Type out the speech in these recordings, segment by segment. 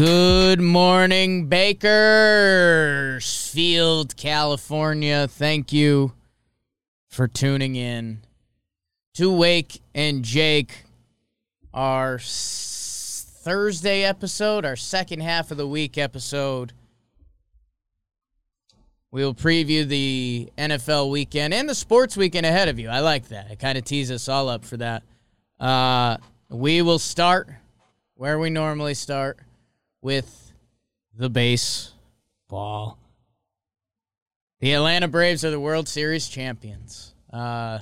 Good morning, Bakersfield, California. Thank you for tuning in to Wake and Jake, our Thursday episode, our second half of the week episode. We'll preview the NFL weekend and the sports weekend ahead of you. I like that. It kind of tees us all up for that. Uh, we will start where we normally start with the baseball. The Atlanta Braves are the World Series champions. Uh,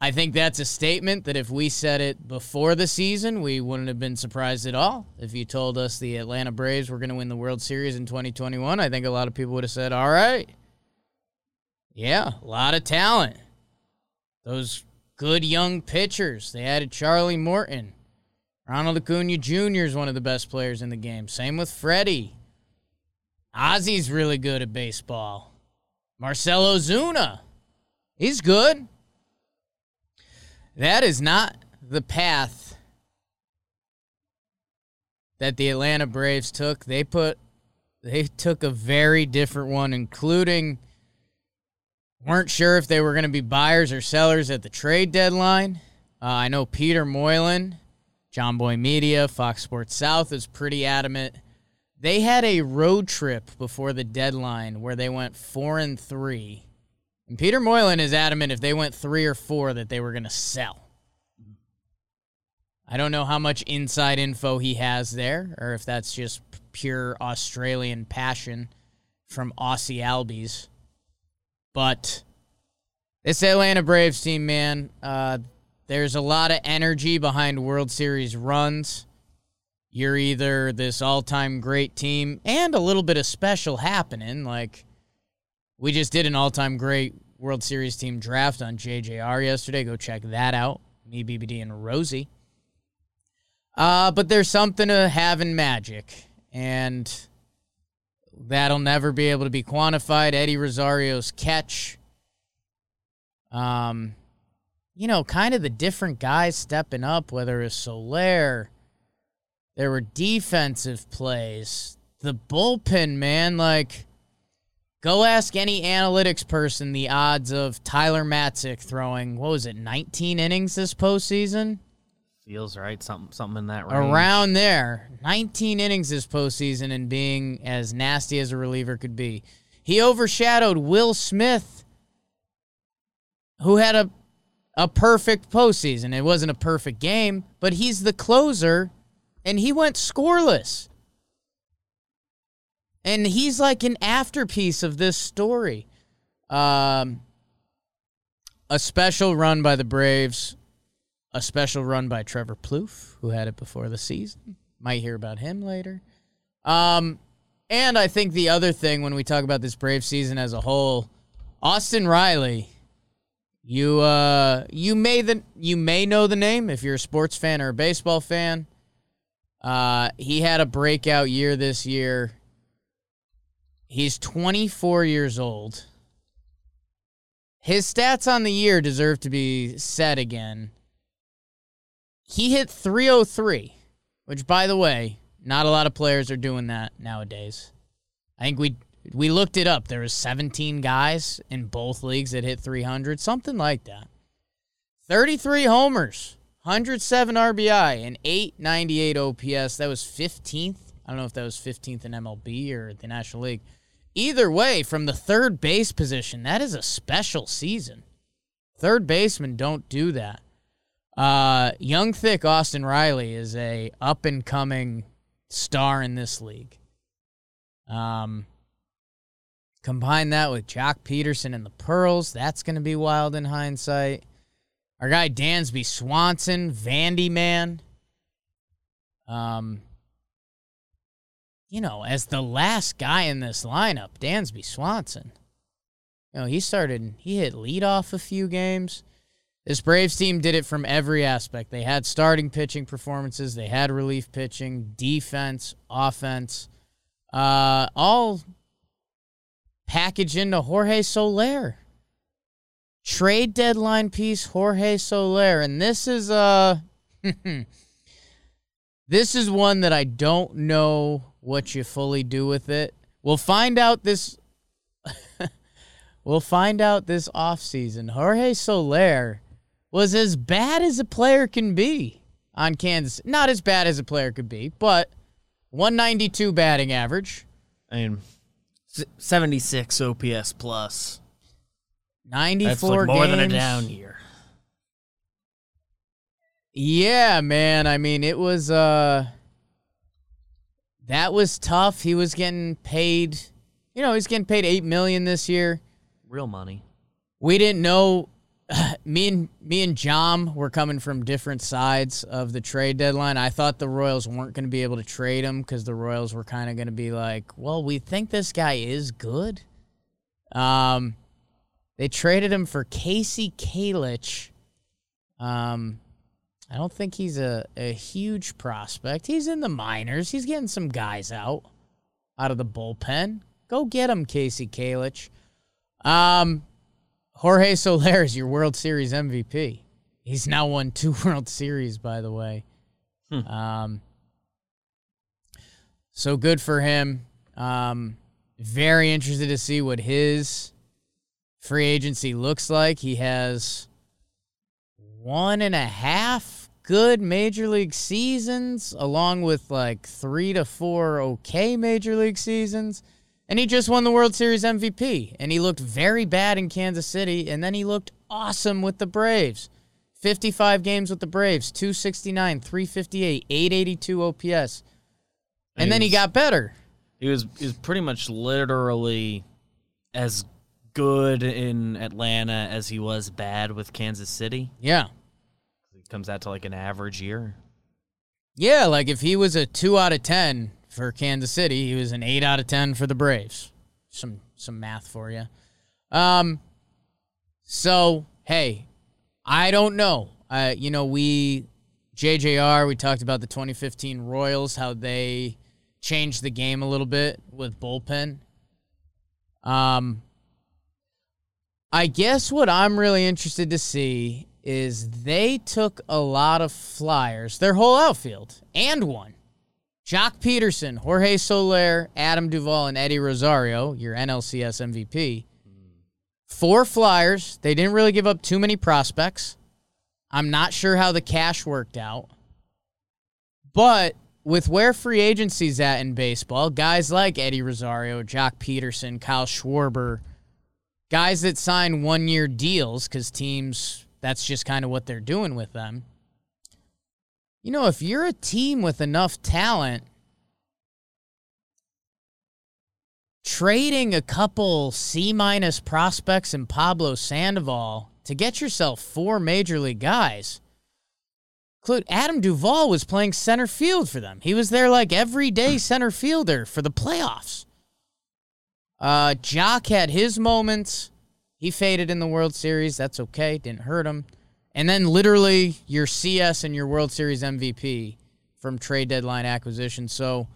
I think that's a statement that if we said it before the season, we wouldn't have been surprised at all. If you told us the Atlanta Braves were going to win the World Series in 2021, I think a lot of people would have said, all right. Yeah, a lot of talent. Those good young pitchers. They added Charlie Morton. Ronald Acuna Jr. is one of the best players in the game. Same with Freddie. Ozzie's really good at baseball. Marcell Ozuna, he's good. That is not the path that the Atlanta Braves took. They put they took a very different one, including weren't sure if they were going to be buyers or sellers at the trade deadline. Uh, I know Peter Moylan, Jomboy Media, Fox Sports South is pretty adamant. They had a road trip before the deadline where they went four and three. And Peter Moylan is adamant if they went three or four that they were going to sell. I don't know how much inside info he has there, or if that's just pure Australian passion from Aussie Albies. But this Atlanta Braves team, man, uh, there's a lot of energy behind World Series runs. You're either this all time great team and a little bit of special happening. Like, we just did an all time great World Series team draft on JJR yesterday. Go check that out. Me, BBD, and Rosie. Uh, but there's something to having magic, and that'll never be able to be quantified. Eddie Rosario's catch. Um, you know, kind of the different guys stepping up, whether it's Soler, there were defensive plays. The bullpen, man, like, go ask any analytics person the odds of Tyler Matzek throwing, what was it, 19 innings this postseason? Feels right. Something something in that range. Around there. 19 innings this postseason and being as nasty as a reliever could be. He overshadowed Will Smith, who had a a perfect postseason. It wasn't a perfect game, but he's the closer, and he went scoreless. And he's like an afterpiece of this story. Um, a special run by the Braves, a special run by Trevor Plouffe, who had it before the season. Might hear about him later. Um, and I think the other thing when we talk about this Brave season as a whole, Austin Riley you uh you may the you may know the name if you're a sports fan or a baseball fan. Uh he had a breakout year this year. He's 24 years old. His stats on the year deserve to be said again. He hit 303, which by the way, not a lot of players are doing that nowadays. I think we we looked it up. There was 17 guys in both leagues that hit 300, something like that. 33 homers, 107 RBI, and 898 OPS. That was 15th. I don't know if that was 15th in MLB or the National League. Either way, from the third base position, that is a special season. Third basemen don't do that. Uh, young, thick Austin Riley is a up and coming star in this league. Um, Combine that with Joc Pederson and the Pearls. That's going to be wild in hindsight. Our guy Dansby Swanson, Vandy man. Um, you know, as the last guy in this lineup, Dansby Swanson. You know, he started, he hit leadoff a few games. This Braves team did it from every aspect. They had starting pitching performances, they had relief pitching, defense, offense, uh, all packaged into Jorge Soler. Trade deadline piece, Jorge Soler. And this is uh this is one that I don't know what you fully do with it. We'll find out this we'll find out this offseason. Jorge Soler was as bad as a player can be on Kansas. Not as bad as a player could be, but 192 batting average. I mean, 76 OPS plus. 94 That's like more than a down year. Yeah, man. I mean, it was uh that was tough. He was getting paid, you know, he's getting paid 8 million this year. Real money. We didn't know me and me and Jom were coming from different sides of the trade deadline. I thought the Royals weren't going to be able to trade him cuz the Royals were kind of going to be like, "Well, we think this guy is good." Um they traded him for Kasey Kalich. Um I don't think he's a, a huge prospect. He's in the minors. He's getting some guys out out of the bullpen. Go get him, Kasey Kalich. Um, Jorge Soler is your World Series MVP. He's now won two World Series, by the way. Hmm. Um, so good for him. Um, very interested to see what his free agency looks like. He has one and a half good major league seasons, along with like three to four okay major league seasons. And he just won the World Series MVP. And he looked very bad in Kansas City. And then he looked awesome with the Braves. 55 games with the Braves, 269, 358, 882 OPS. And then he He's- got better. He was he was pretty much literally as good in Atlanta as he was bad with Kansas City. Yeah. It comes out to like an average year. Yeah, like if he was a 2 out of 10 for Kansas City, he was an 8 out of 10 for the Braves. Some some math for you. Um so, hey, I don't know. Uh you know, we JJR, we talked about the 2015 Royals how they changed the game a little bit with bullpen. Um I guess what I'm really interested to see is they took a lot of flyers, their whole outfield, and one. Joc Pederson, Jorge Soler, Adam Duvall, and Eddie Rosario, your NLCS MVP. Four flyers. They didn't really give up too many prospects. I'm not sure how the cash worked out. But with where free agency's at in baseball, guys like Eddie Rosario, Joc Pederson, Kyle Schwarber, guys that sign one year deals because teams, that's just kind of what they're doing with them. You know, if you're a team with enough talent, trading a couple C minus prospects and Pablo Sandoval to get yourself four major league guys. Include Adam Duvall was playing center field for them. He was there like everyday center fielder for the playoffs. Uh, Joc had his moments. He faded in the World Series. That's okay. Didn't hurt him. And then literally your CS and your World Series MVP from trade deadline acquisition. So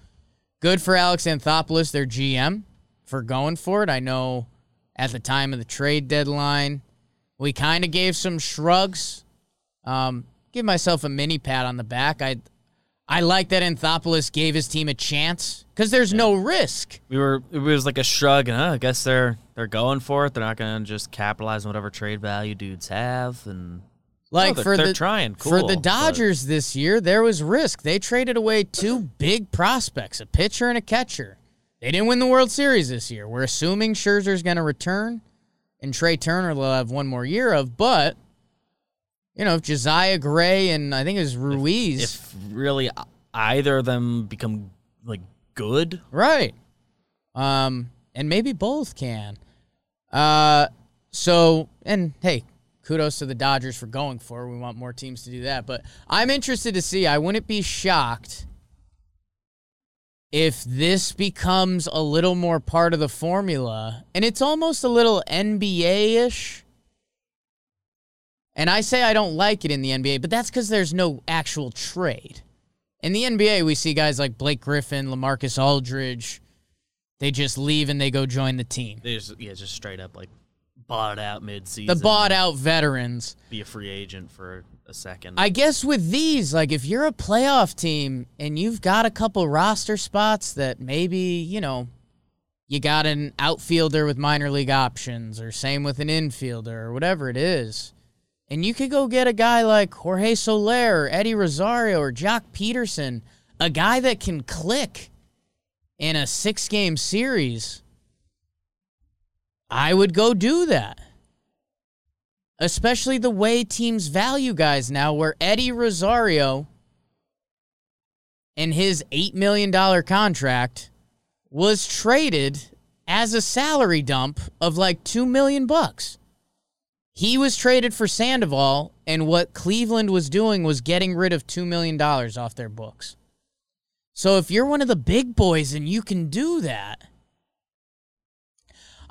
good for Alex Anthopoulos, their GM, for going for it. I know at the time of the trade deadline, we kind of gave some shrugs. Um, give myself a mini pat on the back. I I like that Anthopoulos gave his team a chance because there's no risk. We were it was like a shrug, and huh, I guess they're they're going for it. They're not going to just capitalize on whatever trade value dudes have, and Like for the trying. for Cool, the but- Dodgers this year, there was risk. They traded away two big prospects, a pitcher and a catcher. They didn't win the World Series this year. We're assuming Scherzer's going to return, and Trea Turner will have one more year of. But you know, if Josiah Gray and I think it was Ruiz, if really either of them become like good, Right. Um, and maybe both can. Uh, so and hey, kudos to the Dodgers for going for. it. We want more teams to do that, but I'm interested to see. I wouldn't be shocked if this becomes a little more part of the formula, and it's almost a little NBA ish. And I say I don't like it in the NBA, but that's because there's no actual trade. In the NBA, we see guys like Blake Griffin, Lamarcus Aldridge. They just leave and they go join the team. They just yeah, just straight up like bought out mid season. The bought out veterans. Be a free agent for a second. I guess with these, like if you're a playoff team and you've got a couple roster spots that maybe, you know, you got an outfielder with minor league options or same with an infielder or whatever it is. And you could go get a guy like Jorge Soler or Eddie Rosario or Joc Pederson, a guy that can click in a six game series. I would go do that especially the way teams value guys now, where Eddie Rosario and his $8 million contract was traded as a salary dump of like 2 million bucks. He was traded for Sandoval, and what Cleveland was doing was getting rid of $2 million off their books. So if you're one of the big boys and you can do that,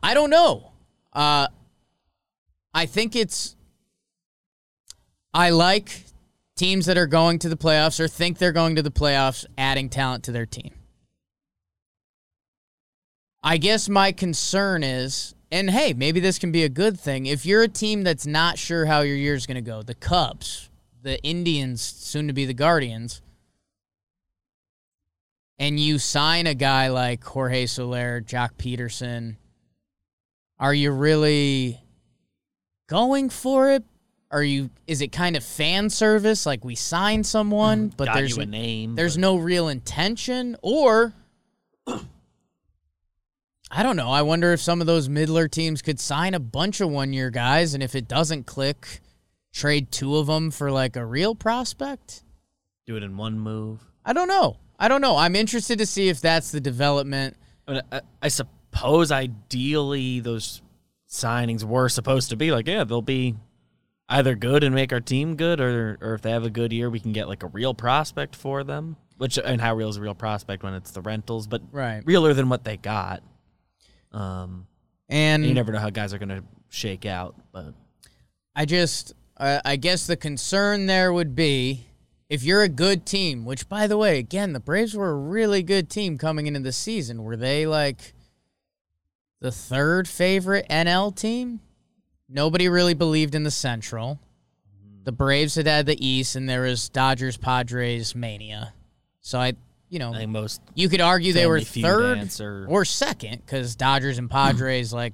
I don't know. Uh, I think it's. I like teams that are going to the playoffs or think they're going to the playoffs adding talent to their team. I guess my concern is, and hey, maybe this can be a good thing. If you're a team that's not sure how your year's going to go, the Cubs, the Indians, soon to be the Guardians, and you sign a guy like Jorge Soler, Joc Pederson, are you really going for it? Are you? Is it kind of fan service, like we sign someone, mm-hmm. but Got there's you a name. there's but- no real intention, or I don't know. I wonder if some of those middler teams could sign a bunch of one year guys, and if it doesn't click, trade two of them for like a real prospect. do it in one move. I don't know. I don't know. I'm interested to see if that's the development. I, I, I suppose ideally those signings were supposed to be like, yeah, they'll be either good and make our team good, or or if they have a good year, we can get like a real prospect for them. Which and how real is a real prospect when it's the rentals, but Right. realer than what they got. Um, And you never know how guys are gonna shake out, but I just, uh, I guess the concern there would be if you're a good team, which by the way, again, the Braves were a really good team coming into the season. Were they like the third favorite NL team? Nobody really believed in the Central. The Braves had had the East, and there was Dodgers Padres mania. So I, you know, I think most you could argue they were third or second because Dodgers and Padres like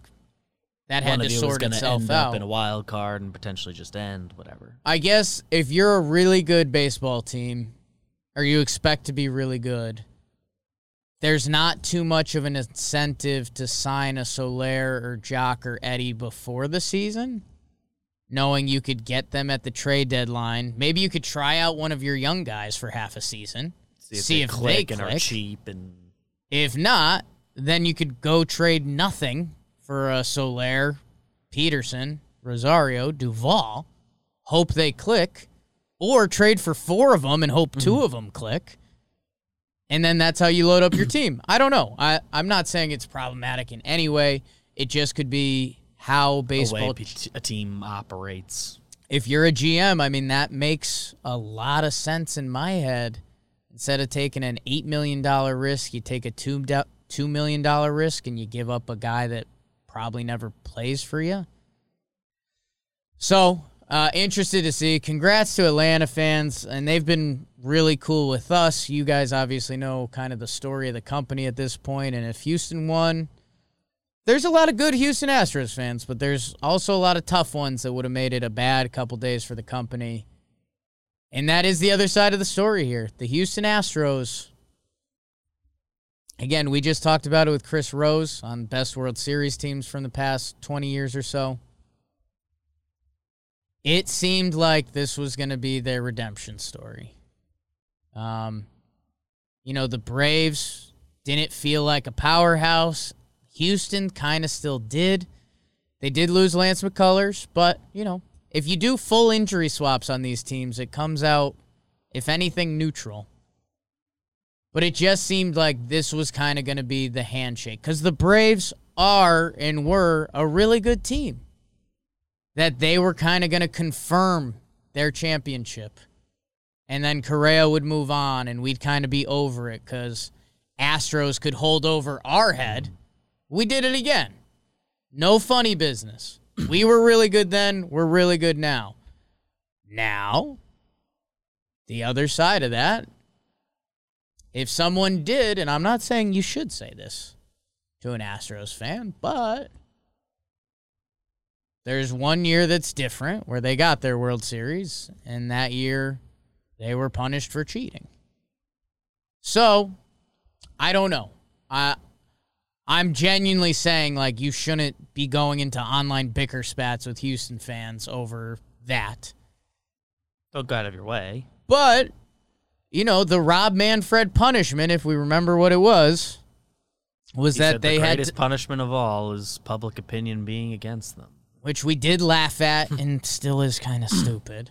that had to of you was sort itself end out. up in a wild card and potentially just end whatever. I guess if you're a really good baseball team, or you expect to be really good, there's not too much of an incentive to sign a Soler or Joc or Eddie before the season, knowing you could get them at the trade deadline. Maybe you could try out one of your young guys for half a season, see if, they, click click. and are cheap and If not, then you could go trade nothing for a Soler, Pederson, Rosario, Duvall, hope they click, or trade for four of them and hope two mm-hmm. of them click. And then that's how you load up your team. I don't know. I, I'm not saying it's problematic in any way. It just could be how baseball. a team operates. If you're a GM, I mean, that makes a lot of sense in my head. Instead of taking an $8 million risk, you take a $2, $2 million risk and you give up a guy that probably never plays for you. So, uh, interested to see. Congrats to Atlanta fans, and they've been really cool with us. You guys obviously know kind of the story of the company at this point, and if Houston won, there's a lot of good Houston Astros fans, but there's also a lot of tough ones that would have made it a bad couple days for the company. And that is the other side of the story here. The Houston Astros. Again, we just talked about it with Chris Rose on best World Series teams from the past 20 years or so. It seemed like this was going to be their redemption story. Um, you know, the Braves didn't feel like a powerhouse. Houston kind of still did. They did lose Lance McCullers, but, you know, if you do full injury swaps on these teams, it comes out, if anything, neutral. But it just seemed like this was kind of going to be the handshake because the Braves are and were a really good team. That they were kind of going to confirm their championship. And then Correa would move on and we'd kind of be over it because Astros could hold over our head. We did it again. No funny business. We were really good then. We're really good now. Now, the other side of that, if someone did, and I'm not saying you should say this to an Astros fan, but there's one year that's different where they got their World Series, and that year they were punished for cheating. So, I don't know. I I'm genuinely saying like you shouldn't be going into online bicker spats with Houston fans over that. Don't go out of your way. But you know, the Rob Manfred punishment, if we remember what it was, was He that they the had greatest to- punishment of all is public opinion being against them. Which we did laugh at and still is kind of stupid.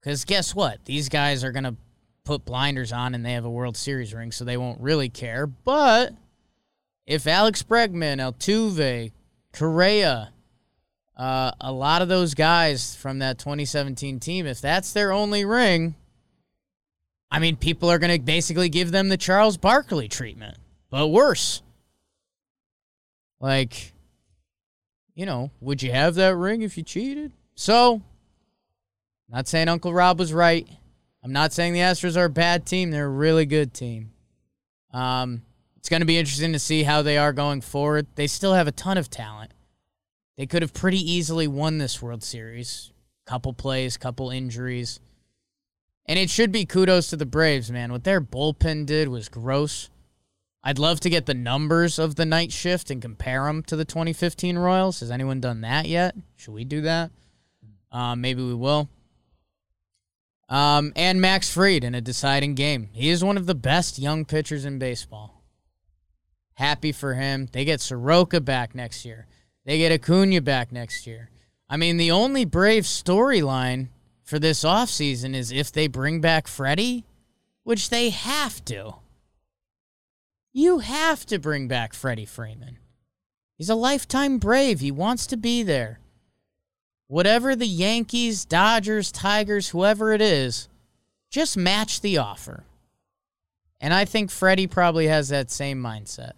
Because guess what? These guys are going to put blinders on and they have a World Series ring, so they won't really care. But if Alex Bregman, Altuve, Correa, uh, a lot of those guys from that 2017 team, if that's their only ring, I mean, people are going to basically give them the Charles Barkley treatment, but worse. Like, you know, would you have that ring if you cheated? So, not saying Uncle Rob was right. I'm not saying the Astros are a bad team. They're a really good team. Um, it's going to be interesting to see how they are going forward. They still have a ton of talent. They could have pretty easily won this World Series. Couple plays, couple injuries. And it should be kudos to the Braves, man. What their bullpen did was gross. I'd love to get the numbers of the night shift and compare them to the 2015 Royals. Has anyone done that yet? Should we do that? Um, maybe we will. Um, and Max Fried in a deciding game. He is one of the best young pitchers in baseball. Happy for him. They get Soroka back next year. They get Acuna back next year. I mean, the only Brave storyline for this offseason is if they bring back Freddie, which they have to. You have to bring back Freddie Freeman. He's a lifetime Brave. He wants to be there. Whatever the Yankees, Dodgers, Tigers, whoever it is, just match the offer. And I think Freddie probably has that same mindset.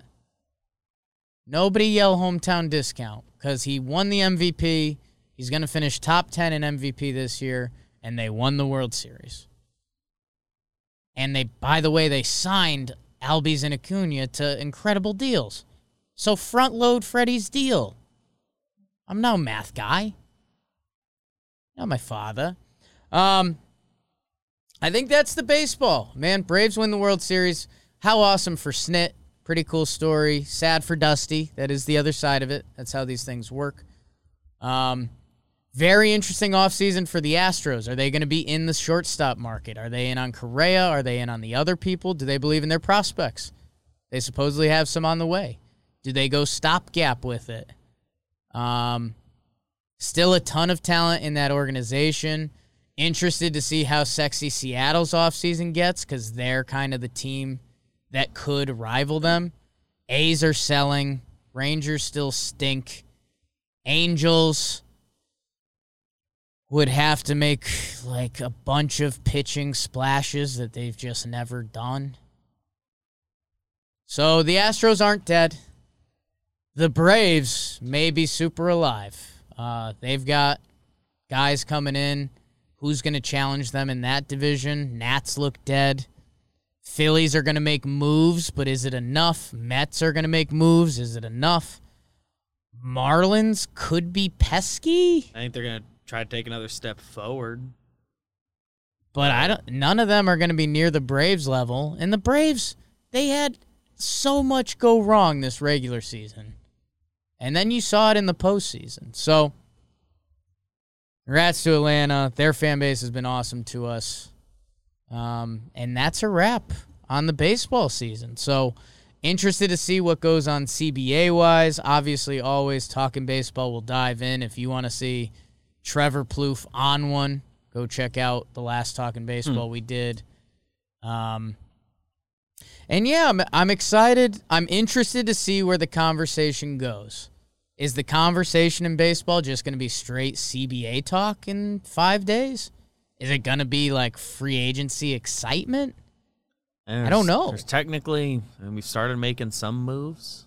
Nobody yell hometown discount because he won the MVP. He's going to finish top 10 in MVP this year, and they won the World Series. And they, by the way, they signed Albies and Acuna to incredible deals. So front load Freddie's deal. I'm no math guy. Not my father. Um, I think that's the baseball, man. Braves win the World Series. How awesome for Snit. Pretty cool story. Sad for Dusty. That is the other side of it. That's how these things work. Um, very interesting offseason for the Astros. Are they going to be in the shortstop market? Are they in on Correa? Are they in on the other people? Do they believe in their prospects? They supposedly have some on the way. Do they go stopgap with it? Um, still a ton of talent in that organization. Interested to see how sexy Seattle's offseason gets because they're kind of the team that could rival them. A's are selling. Rangers still stink. Angels would have to make like a bunch of pitching splashes that they've just never done. So the Astros aren't dead. The Braves may be super alive. Uh, they've got guys coming in. Who's going to challenge them in that division? Nats look dead. Phillies are going to make moves, but is it enough? Mets are going to make moves. Is it enough? Marlins could be pesky, I think they're gonna try to take another step forward. but I don't. None of them are going to be near the Braves level. And the Braves, they had so much go wrong this regular season, and then you saw it in the postseason. So, congrats to Atlanta. Their fan base has been awesome to us. Um, and that's a wrap on the baseball season. So, interested to see what goes on CBA wise. Obviously, always talking baseball. We'll dive in. If you want to see Trevor Plouffe on one, go check out the last talking baseball we did. Um, And yeah, I'm, I'm excited. I'm interested to see where the conversation goes. Is the conversation in baseball just going to be straight CBA talk in five days? Is it going to be like free agency excitement? And I don't know. There's technically, and we've started making some moves.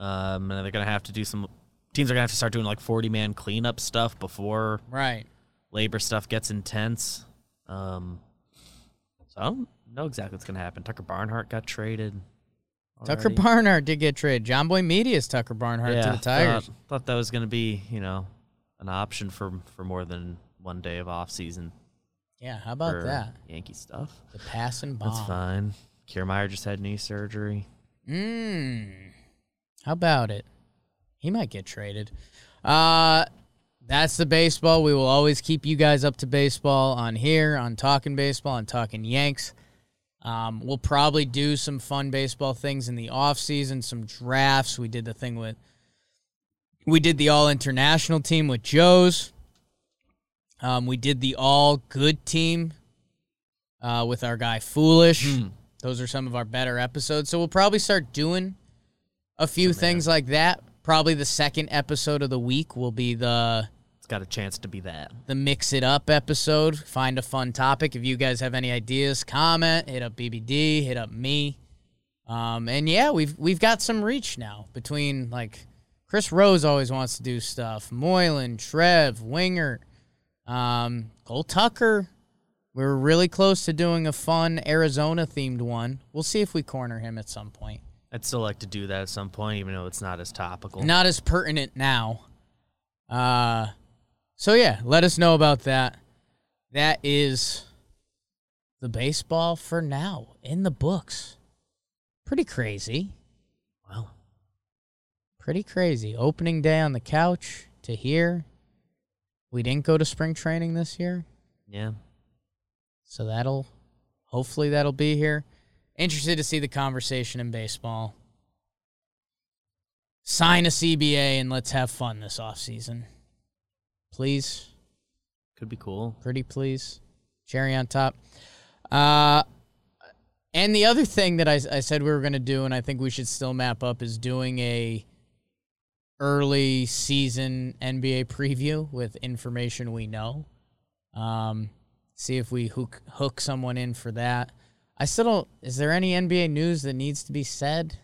Um, and they're gonna have to do some. Teams are gonna have to start doing like 40 man cleanup stuff before Right. labor stuff gets intense. Um, so I don't know exactly what's gonna happen. Tucker Barnhart got traded. Tucker. Barnhart did get traded. Jomboy Media's Tucker Barnhart to the Tigers. Thought, thought that was gonna be you know an option for for more than one day of off season yeah, how about that? Yankee stuff. The passing bomb. That's fine. Kiermaier just had knee surgery. Mmm. How about it? He might get traded. Uh that's the baseball. We will always keep you guys up to baseball on here, on Talking Baseball, on Talking Yanks. Um, we'll probably do some fun baseball things in the off season, some drafts. We did the thing with we did the all international team with Joe's. Um, we did the all good team uh, with our guy Foolish. Hmm. Those are some of our better episodes. So we'll probably start doing a few things like that. Probably the second episode of the week will be the It's got a chance to be that. the mix it up episode. Find a fun topic. If you guys have any ideas, comment. Hit up BBD. Hit up me. Um, and yeah, we've we've got some reach now between like Chris Rose always wants to do stuff. Moylan, Trev, Winger, um, Cole Tucker. we are really close to doing a fun Arizona themed one. We'll see if we corner him at some point. I'd still like to do that at some point, even though it's not as topical. Not as pertinent now. Uh so yeah, let us know about that. That is the baseball for now in the books. Pretty crazy. Well, Pretty crazy. Opening day on the couch to here. We didn't go to spring training this year, yeah. so that'll hopefully that'll be here. Interested to see the conversation in baseball. Sign a CBA and let's have fun this offseason. Please. Could be cool. Pretty please. Cherry on top. Uh, and the other thing that I, I said we were going to do, and I think we should still map up, is doing a early season NBA preview with information we know. Um, see if we hook hook someone in for that. I still don't. Is there any NBA news that needs to be said?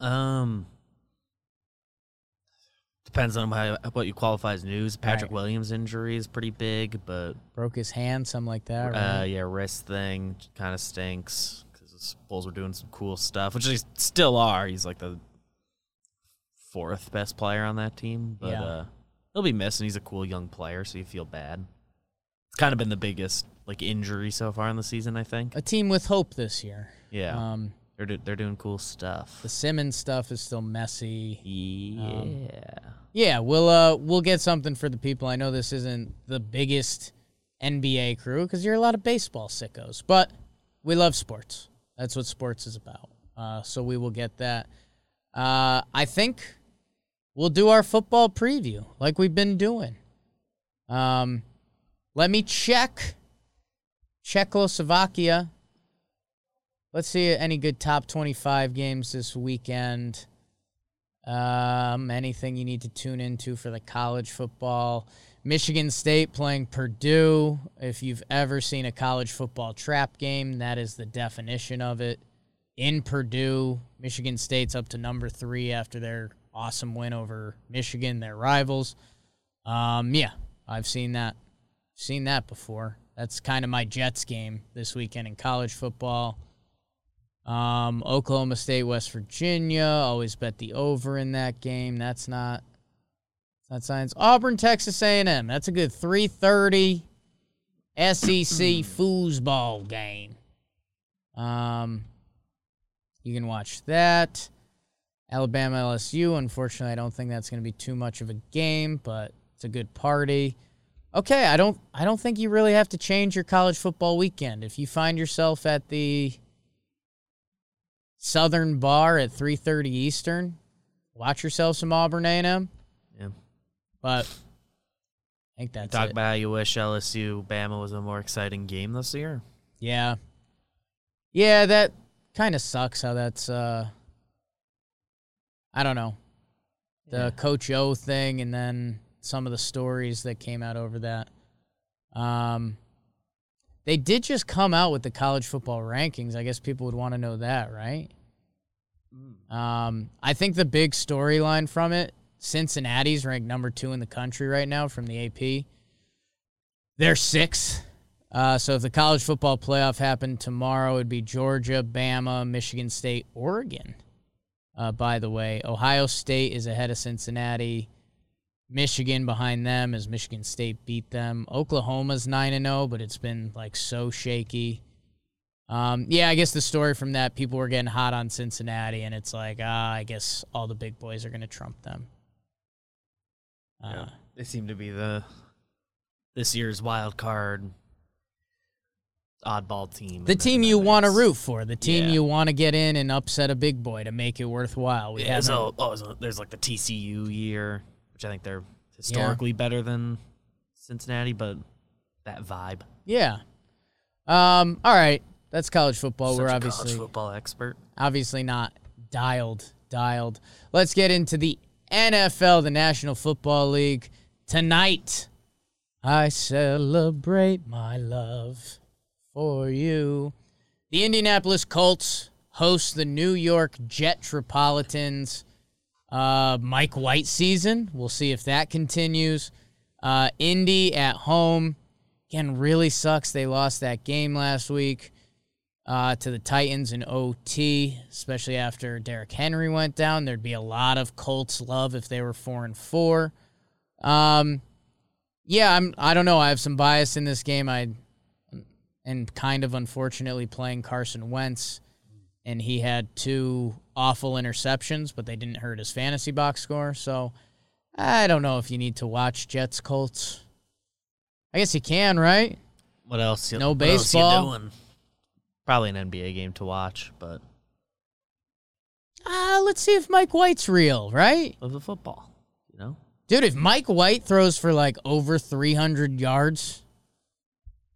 Um, depends on how, what you qualify as news. Patrick Right. Williams' injury is pretty big, but Broke his hand, something like that. uh, yeah, wrist thing kind of stinks because the Bulls were doing some cool stuff, which they still are. He's like the fourth best player on that team, but Yeah. uh, he'll be missing. He's a cool young player, so you feel bad. It's kind of been the biggest like injury so far in the season, I think. a team with hope this year. Yeah, Um, they're do- they're doing cool stuff. the Simmons stuff is still messy. Yeah. Yeah, we'll uh we'll get something for the people. I know this isn't the biggest NBA crew because you're a lot of baseball sickos, but we love sports. That's what sports is about. Uh, so we will get that. Uh, I think we'll do our football preview like we've been doing. Um, let me check Czechoslovakia. Let's see any good top 25 games this weekend. Um, anything you need to tune into for the college football. Michigan State playing Purdue. If you've ever seen a college football trap game, that is the definition of it. In Purdue, Michigan State's up to number three after their awesome win over Michigan, their rivals. Um, yeah, I've seen that. Seen that before. That's kind of my Jets game this weekend in college football. Um, Oklahoma State, West Virginia. Always bet the over in that game. That's not. That's science. Auburn, Texas A&M. That's a good 3:30 SEC foosball game. Um, you can watch that. Alabama, LSU. Unfortunately, I don't think that's going to be too much of a game, but it's a good party. Okay, I don't. I don't think you really have to change your college football weekend if you find yourself at the Southern Bar at 3:30 Eastern. Watch yourself some Auburn A&M, Yeah. but I think that's Talk it. about how you wish LSU Bama was a more exciting game this year. yeah, yeah. That kind of sucks how that's. uh I don't know the Yeah. Coach O thing, and then some of the stories that came out over that. Um, they did just come out with the college football rankings. I guess people would want to know that, right? Um, I think the big storyline from it, Cincinnati's ranked number two in the country right now from the AP. They're six. Uh, so if the college football playoff happened tomorrow, it'd be Georgia, Bama, Michigan State, Oregon. Uh, by the way, Ohio State is ahead of Cincinnati. Michigan behind them as Michigan State beat them. Oklahoma's 9 and 0, but it's been like so shaky. Um, yeah, I guess the story from that people were getting hot on Cincinnati and it's like, ah, I guess all the big boys are going to trump them. Uh, Yeah. They seem to be the this year's wild card oddball team. The team you want to root for, the team Yeah. you want to get in and upset a big boy to make it worthwhile. We Yeah, so, oh, so there's like the TCU year, I think they're historically better than Cincinnati, but that vibe. yeah. Um, all right, that's college football. Such We're obviously football expert. obviously not dialed dialed let's get into the nfl the national football league tonight i celebrate my love for you the indianapolis colts host the new york jetropolitans uh, mike white season we'll see if that continues uh, indy at home again really sucks they lost that game last week uh, to the Titans in OT, especially after Derrick Henry went down. There'd be a lot of Colts love if they were four and four. Um, yeah, I'm. I don't know. I have some bias in this game. I and kind of unfortunately playing Carson Wentz, and he had two awful interceptions, but they didn't hurt his fantasy box score. So I don't know if you need to watch Jets Colts. I guess you can, right? What else? you- No what else you baseball. Probably an NBA game to watch, but Ah, let's see if Mike White's real, right? of the football, you know. Dude, if Mike White throws for like over 300 yards,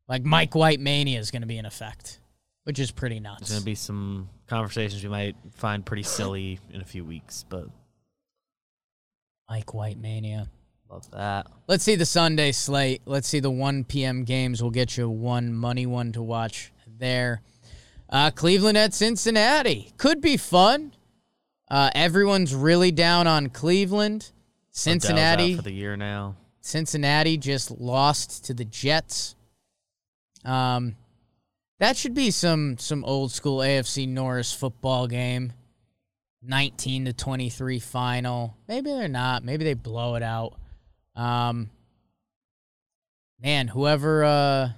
like Mike White mania is going to be in effect, which is pretty There's nuts. gonna be some conversations we might find pretty silly in a few weeks, but Mike White mania. love that. Let's see the Sunday slate. Let's see the 1 p.m. games. We'll get you one money one to watch there. Uh, Cleveland at Cincinnati. Could be fun. Uh, everyone's really down on Cleveland. Cincinnati. for the year now. Cincinnati just lost to the Jets. Um, that should be some some old school AFC North football game. 19 to 23 final. Maybe they're not. Maybe they blow it out. Um, man, whoever uh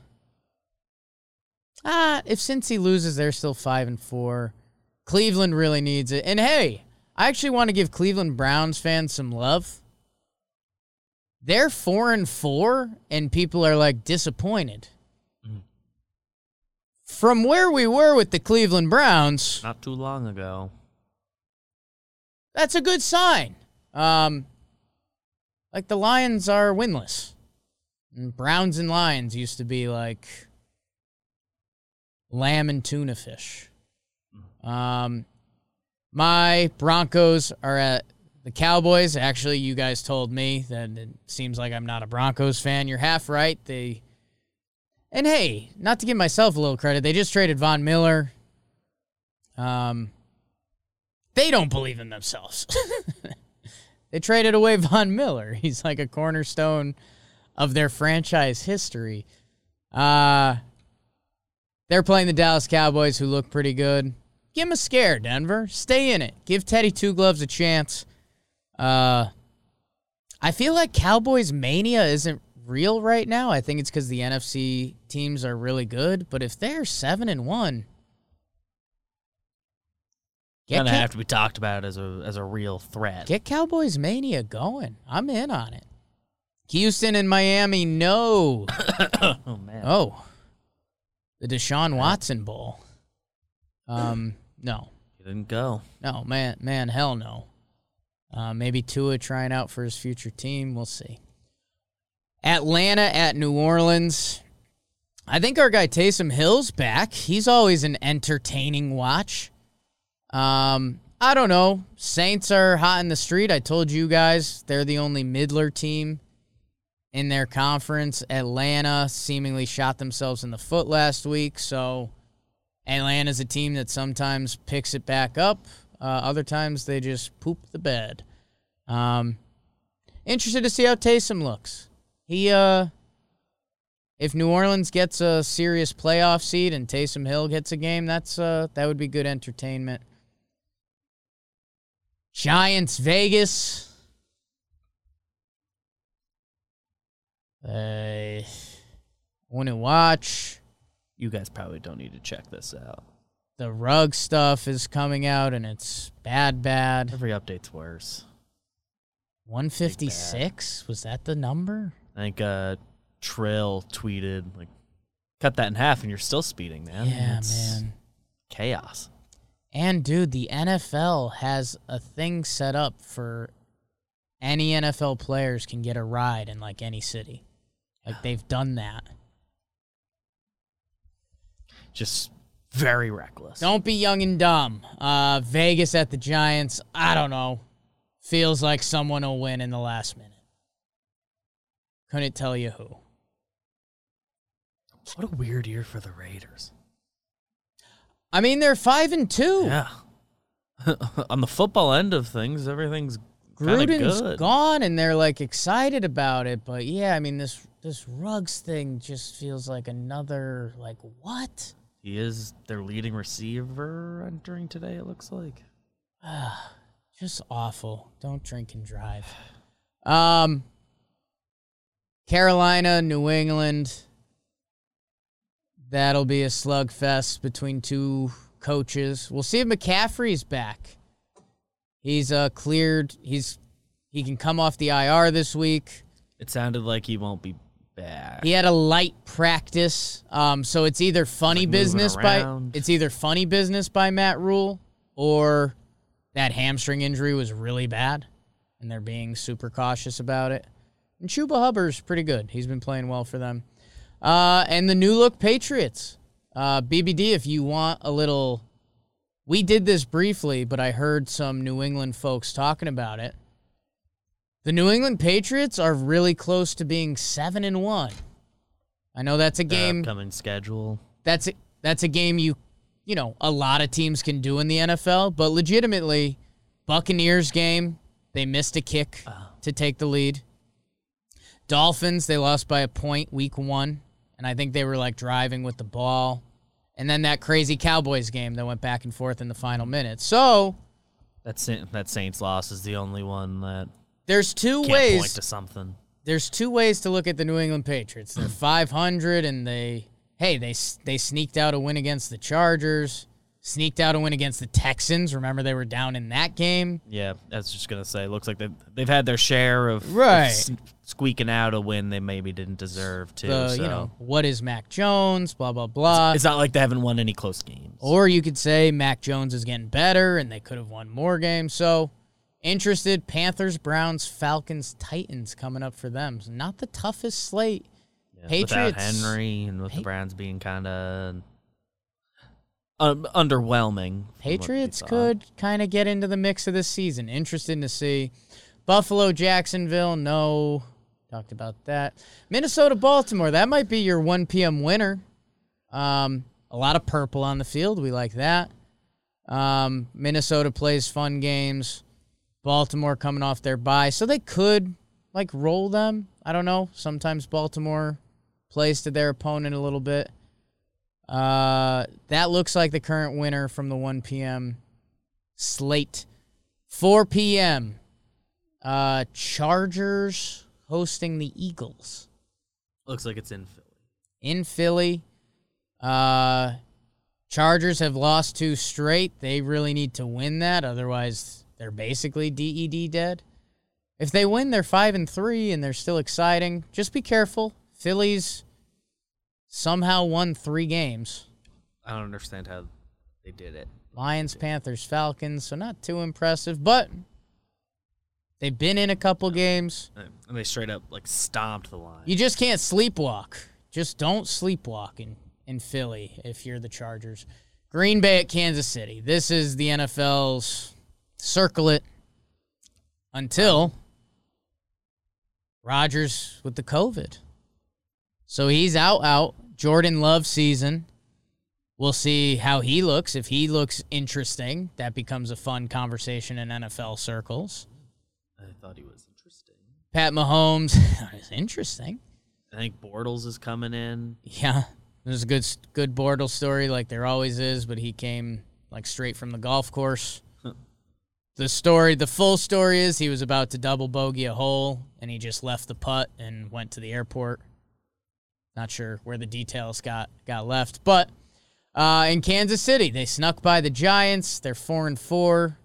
Ah, if Cincy loses, they're still 5 and 4. Cleveland really needs it. And hey, I actually want to give Cleveland Browns fans some love they're four and four, and people are like disappointed. From where we were with the Cleveland Browns, Not too long ago. that's a good sign. Um, like the Lions are winless. And Browns and Lions used to be like lamb and tuna fish. Um, my Broncos are at the Cowboys. Actually, you guys told me that it seems like I'm not a Broncos fan. You're half right. They and hey, not to give myself a little credit, they just traded Von Miller. Um, they don't believe in themselves. they traded away Von Miller. He's like a cornerstone of their franchise history. Uh they're playing the Dallas Cowboys, who look pretty good. Give them a scare, Denver. Stay in it. Give Teddy Two Gloves a chance. Uh, I feel like Cowboys mania isn't real right now. I think it's because the NFC teams are really good. But if they're seven and one, Gonna Cow- have to be talked about as a as a real threat. get Cowboys mania going. I'm in on it. Houston and Miami, no. oh man. Oh, the Deshaun Watson Bowl. Um, no, He didn't go. no, man, man, hell no. Uh, maybe Tua trying out for his future team. We'll see. Atlanta at New Orleans. I think our guy Taysom Hill's back. He's always an entertaining watch. Um, I don't know. Saints are hot in the street. I told you guys they're the only middler team in their conference. Atlanta seemingly shot themselves in the foot last week, so Atlanta's a team that sometimes picks it back up. Uh, other times they just poop the bed. Um, interested to see how Taysom looks. He uh if New Orleans gets a serious playoff seed and Taysom Hill gets a game, that's uh that would be good entertainment. Giants Vegas. I want to watch. You guys probably don't need to check this out. The rug stuff is coming out and it's bad, bad. Every update's worse. 156? Was that the number? I think uh, Trill tweeted like, "Cut that in half, and you're still speeding, man." Yeah, It's man. Chaos. And dude, the NFL has a thing set up for any NFL players can get a ride in like any city. Like they've done that. Just very reckless. Don't be young and dumb. Uh, Vegas at the Giants. I don't know. Feels like someone will win in the last minute. Couldn't tell you who. What a weird year for the Raiders. I mean, they're five and two. Yeah. On the football end of things, everything's Gruden's good. gone, and they're like excited about it. But yeah, I mean this this Ruggs thing just feels like another like what? He is their leading receiver entering today. It looks like. Just awful. Don't drink and drive. Um, Carolina, New England. That'll be a slugfest between two coaches. We'll see if McCaffrey's back. He's uh cleared. He's he can come off the IR this week. It sounded like he won't be back. He had a light practice. Um, so it's either funny Like business by it's either funny business by Matt Rhule or that hamstring injury was really bad and they're being super cautious about it. And Chuba Hubbard's pretty good. He's been playing well for them. Uh, and the new look Patriots. Uh, BBD, if you want a little, we did this briefly, but I heard some New England folks talking about it. The New England Patriots are really close to being seven and one. I know that's a Their game. upcoming schedule. That's a, that's a game you, you know, a lot of teams can do in the NFL. But legitimately, Buccaneers game, they missed a kick to take the lead. Dolphins, they lost by a point week one, and I think they were like driving with the ball. And then that crazy Cowboys game that went back and forth in the final minutes. So That that Saints loss is the only one that there's two can't ways. point to something. there's two ways to look at the New England Patriots. They're 500 and they hey, they they sneaked out a win against the Chargers, sneaked out a win against the Texans. Remember they were down in that game. Yeah, I was just gonna say. Looks like they've they've had their share of of Right. Squeaking out a win they maybe didn't deserve to. So. you know, what is Mac Jones, blah blah blah. it's not like they haven't won any close games. or you could say Mac Jones is getting better and they could have won more games. So, interested Panthers, Browns, Falcons, Titans coming up for them. Not the toughest slate. Yeah, Patriots- without Henry and with the Browns being kind of um, underwhelming. from what we Patriots could kind of get into the mix of this season. Interesting to see. Buffalo, Jacksonville, no. Talked about that. Minnesota, Baltimore, that might be your 1 p.m. winner. Um, a lot of purple on the field. We like that. Um, Minnesota plays fun games. Baltimore coming off their bye. So they could, like, roll them. I don't know. Sometimes Baltimore plays to their opponent a little bit. Uh, that looks like the current winner from the 1 p.m. slate. 4 p.m. Uh, Chargers hosting the Eagles Looks like it's in Philly. in Philly. Uh, Chargers have lost two straight. They really need to win that, otherwise they're basically DED dead. If they win, they're five and three, and they're still exciting. Just be careful. Phillies somehow won three games. I don't understand how they did it. Lions, Panthers, Falcons, so not too impressive, but they've been in a couple games. And they straight up like stomped the line. You just can't sleepwalk. just don't sleepwalk in, in Philly if you're the Chargers. Green Bay at Kansas City. This is the NFL's circle it until Rodgers with the COVID. So he's out, out. Jordan Love season. We'll see how he looks. If he looks interesting, that becomes a fun conversation in NFL circles. I thought he was interesting. Pat Mahomes is interesting. I think Bortles is coming in. Yeah, there's a good good Bortles story, like there always is, but he came like straight from the golf course. the story, the full story is he was about to double bogey a hole, and he just left the putt and went to the airport. Not sure where the details got got left, but uh, in Kansas City, they snuck by the Giants. They're four and four.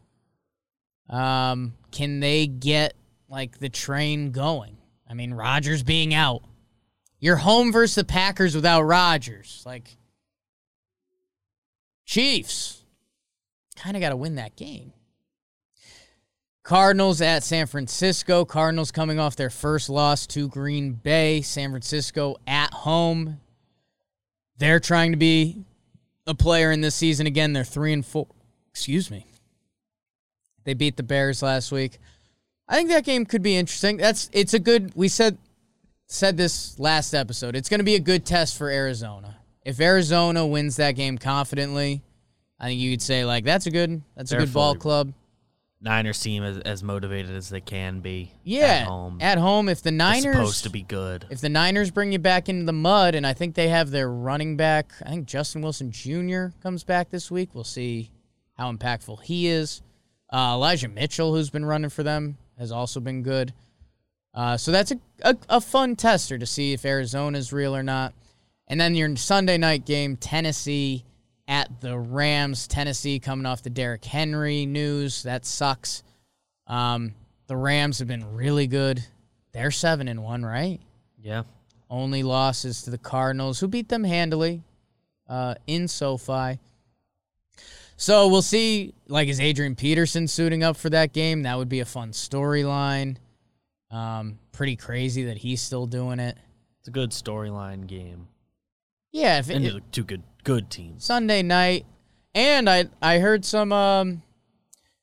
Um, can they get like the train going? I mean, Rodgers being out. You're home versus the Packers without Rodgers. Like, Chiefs kind of got to win that game. Cardinals at San Francisco. Cardinals coming off their first loss to Green Bay. San Francisco at home. They're trying to be a player in this season again. They're three and four. Excuse me. They beat the Bears last week. I think that game could be interesting. That's it's a good. We said said this last episode. It's going to be a good test for Arizona. If Arizona wins that game confidently, I think you could say like that's a good that's They're a good ball club. Niners seem as, as motivated as they can be. Yeah, At home. At home, if the They're Niners supposed to be good. if the Niners bring you back into the mud, and I think they have their running back, I think Justin Wilson Jr. comes back this week. We'll see how impactful he is. Uh, Elijah Mitchell, who's been running for them, has also been good. Uh, so that's a, a, a fun tester to see if Arizona's real or not. And then your Sunday night game, Tennessee at the Rams. Tennessee coming off the Derrick Henry news. That sucks. Um, the Rams have been really good. They're seven and one, right? yeah. Only losses to the Cardinals, who beat them handily uh, in SoFi. So we'll see. Like, is Adrian Peterson suiting up for that game? That would be a fun storyline. Um, pretty crazy that he's still doing it. It's a good storyline game. Yeah, if it, And it- two good good teams. Sunday night, and I I heard some um,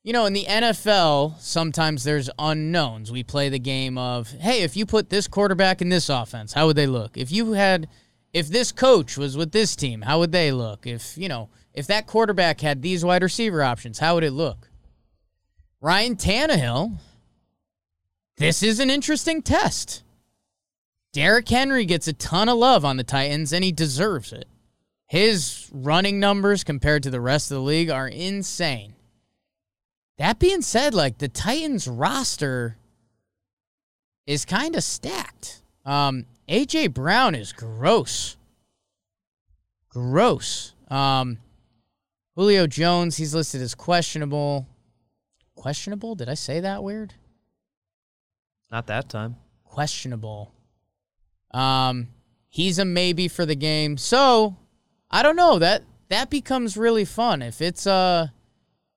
you know, in the NFL, sometimes there's unknowns. We play the game of, hey, if you put this quarterback in this offense, how would they look? If you had, if this coach was with this team, how would they look? If you know, if that quarterback had these wide receiver options, how would it look? Ryan Tannehill. This is an interesting test. Derrick Henry gets a ton of love on the Titans, and he deserves it. His running numbers compared to the rest of the league are insane. That being said, like the Titans roster is kind of stacked. Um, AJ Brown is gross. Gross. Um, Julio Jones, he's listed as questionable. Questionable? Did I say that weird? Not that time. questionable. Um, he's a maybe for the game. So I don't know that that becomes really fun if it's uh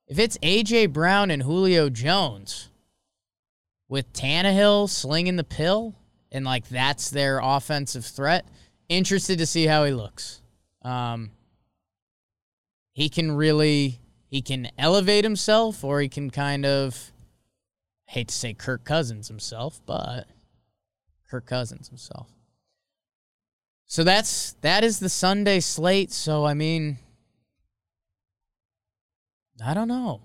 if it's AJ Brown and Julio Jones with Tannehill slinging the pill and like that's their offensive threat. Interested to see how he looks. Um, he can really he can elevate himself or he can kind of hate to say Kirk Cousins himself, but Kirk Cousins himself. So that's that is the Sunday slate. So I mean, I don't know.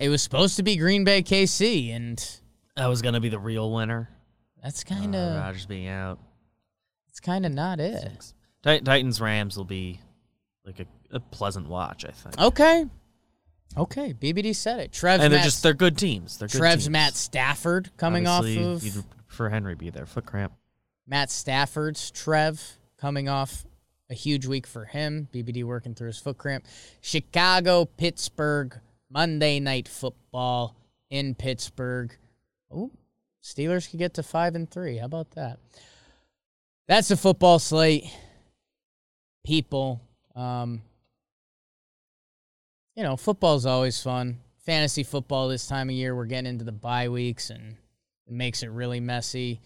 It was supposed to be Green Bay KC, and That was gonna be the real winner. that's kind Uh, of Rodgers being out. It's kind of not it. Titans Rams will be like a, a pleasant watch, I think. Okay, okay. BBD said it. Trev's and they're Matt, just they're good teams. They're good Trev's teams. Matt Stafford coming Obviously, off of you'd prefer Henry be there. Foot cramp. Matt Stafford's Trev coming off a huge week for him. BBD working through his foot cramp. Chicago, Pittsburgh, Monday night football in Pittsburgh. Oh, Steelers could get to five and three. How about that? That's a football slate. People, um, you know, football's always fun. Fantasy football this time of year, we're getting into the bye weeks and it makes it really messy.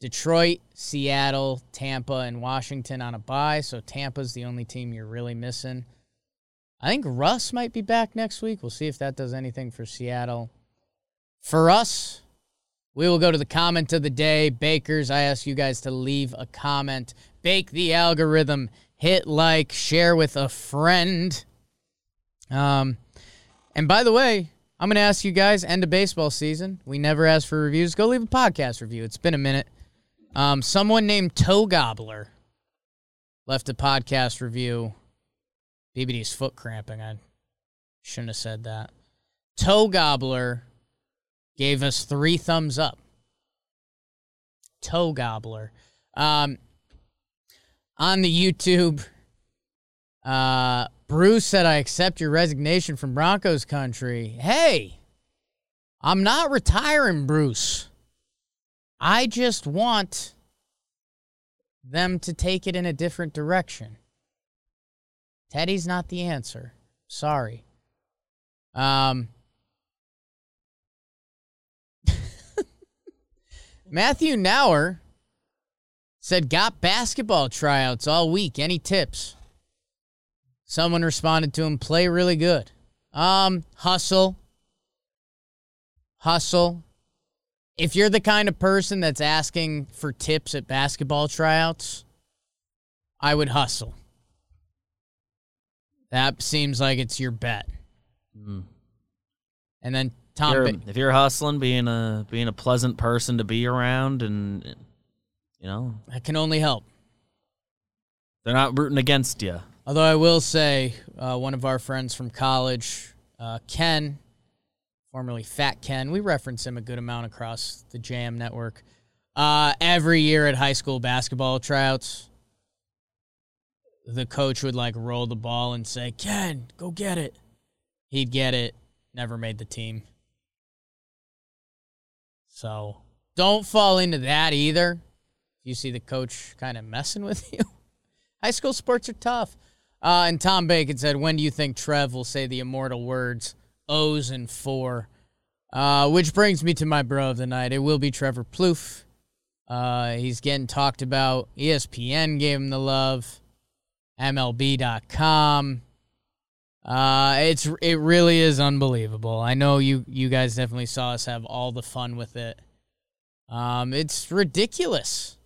Detroit, Seattle, Tampa, and Washington on a bye. So Tampa's the only team you're really missing. I think Russ might be back next week. We'll see if that does anything for Seattle. For us, we will go to the comment of the day. Bakers, I ask you guys to leave a comment. Bake the algorithm. Hit like, share with a friend. Um, and by the way, I'm going to ask you guys, end of baseball season. We never ask for reviews. Go leave a podcast review. It's been a minute. Um, someone named Toe Gobbler left a podcast review. BBD's foot cramping. I shouldn't have said that. Toe Gobbler gave us three thumbs up. Toe Gobbler. Um, on the YouTube, uh, Bruce said, I accept your resignation from Broncos country. Hey, I'm not retiring, Bruce. I just want them to take it in a different direction. Teddy's not the answer. Sorry. Um, Matthew Nauer said, Got basketball tryouts all week. Any tips? Someone responded to him, Play really good. Um, hustle. Hustle. If you're the kind of person that's asking for tips at basketball tryouts, I would hustle. That seems like it's your bet. Mm. And then Tom, You're- if you're hustling, being a being a pleasant person to be around, and you know that can only help. they're not rooting against you. Although I will say, uh, one of our friends from college, uh, Ken, formerly Fat Ken, we reference him a good amount across the Jam network. Uh, every year at high school basketball tryouts, the coach would like roll the ball and say, Ken, go get it. He'd get it, never made the team. So don't fall into that either. You see the coach kind of messing with you. High school sports are tough. Uh, and Tom Bacon said, When do you think Trev will say the immortal words O's and four? Uh, which brings me to my bro of the night. It will be Trevor Plouffe. Uh, he's getting talked about. ESPN gave him the love. MLB.com. Uh, it's it really is unbelievable. I know you you guys definitely saw us have all the fun with it. Um, it's ridiculous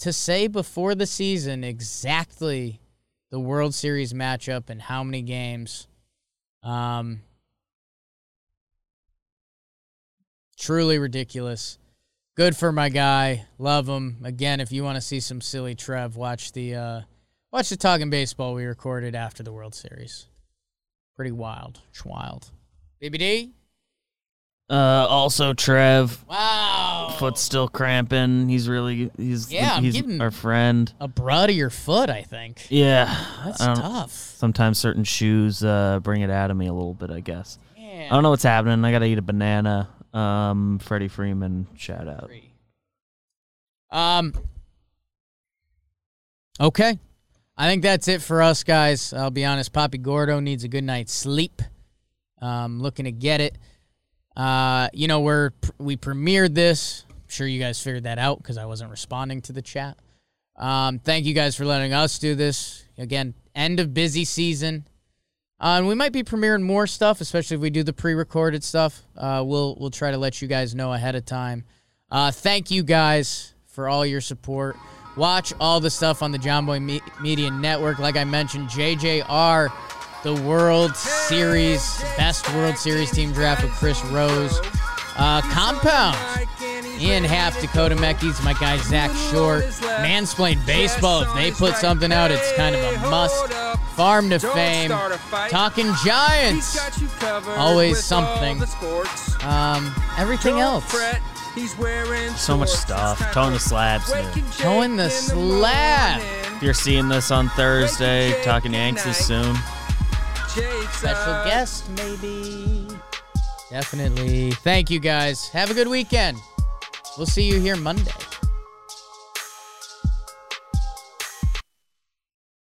to say before the season exactly the World Series matchup and how many games. Um, truly ridiculous. Good for my guy. Love him. Again, if you want to see some silly Trev, watch the uh, watch the talking baseball we recorded after the World Series. Pretty wild. It's wild. BBD. Uh, also, Trev, Wow. foot's still cramping. He's really he's Yeah, I'm he's our friend. a broad of your foot, I think. Yeah, That's tough. Sometimes certain shoes uh, bring it out of me a little bit. I guess. I don't know what's happening. I gotta eat a banana. Um, Freddie Freeman, shout out. Um. Okay, I think that's it for us guys. I'll be honest. Poppy Gordo needs a good night's sleep. Um, looking to get it. Uh, you know we're we premiered this. I'm sure you guys figured that out because I wasn't responding to the chat. Um, thank you guys for letting us do this. Again, end of busy season. Uh, and we might be premiering more stuff, especially if we do the pre-recorded stuff. Uh, we'll we'll try to let you guys know ahead of time. Uh, thank you guys for all your support. Watch all the stuff on the Jomboy Me- Media Network. Like I mentioned, JJR, the World Series best World Series team draft with Chris Rose. Uh, Compound. Ian Happ, Dakota Mekkes, my guy Zack Short. Mansplain Baseball, if they put something out, it's kind of a must. Farm to Fame. Talking Giants. Always something. Um, everything else. So much stuff. Toeing the slabs. new. Toeing the slab. If you're seeing this on Thursday, talking Yanks is soon. Special guest, maybe. Definitely. Thank you guys. Have a good weekend. We'll see you here Monday.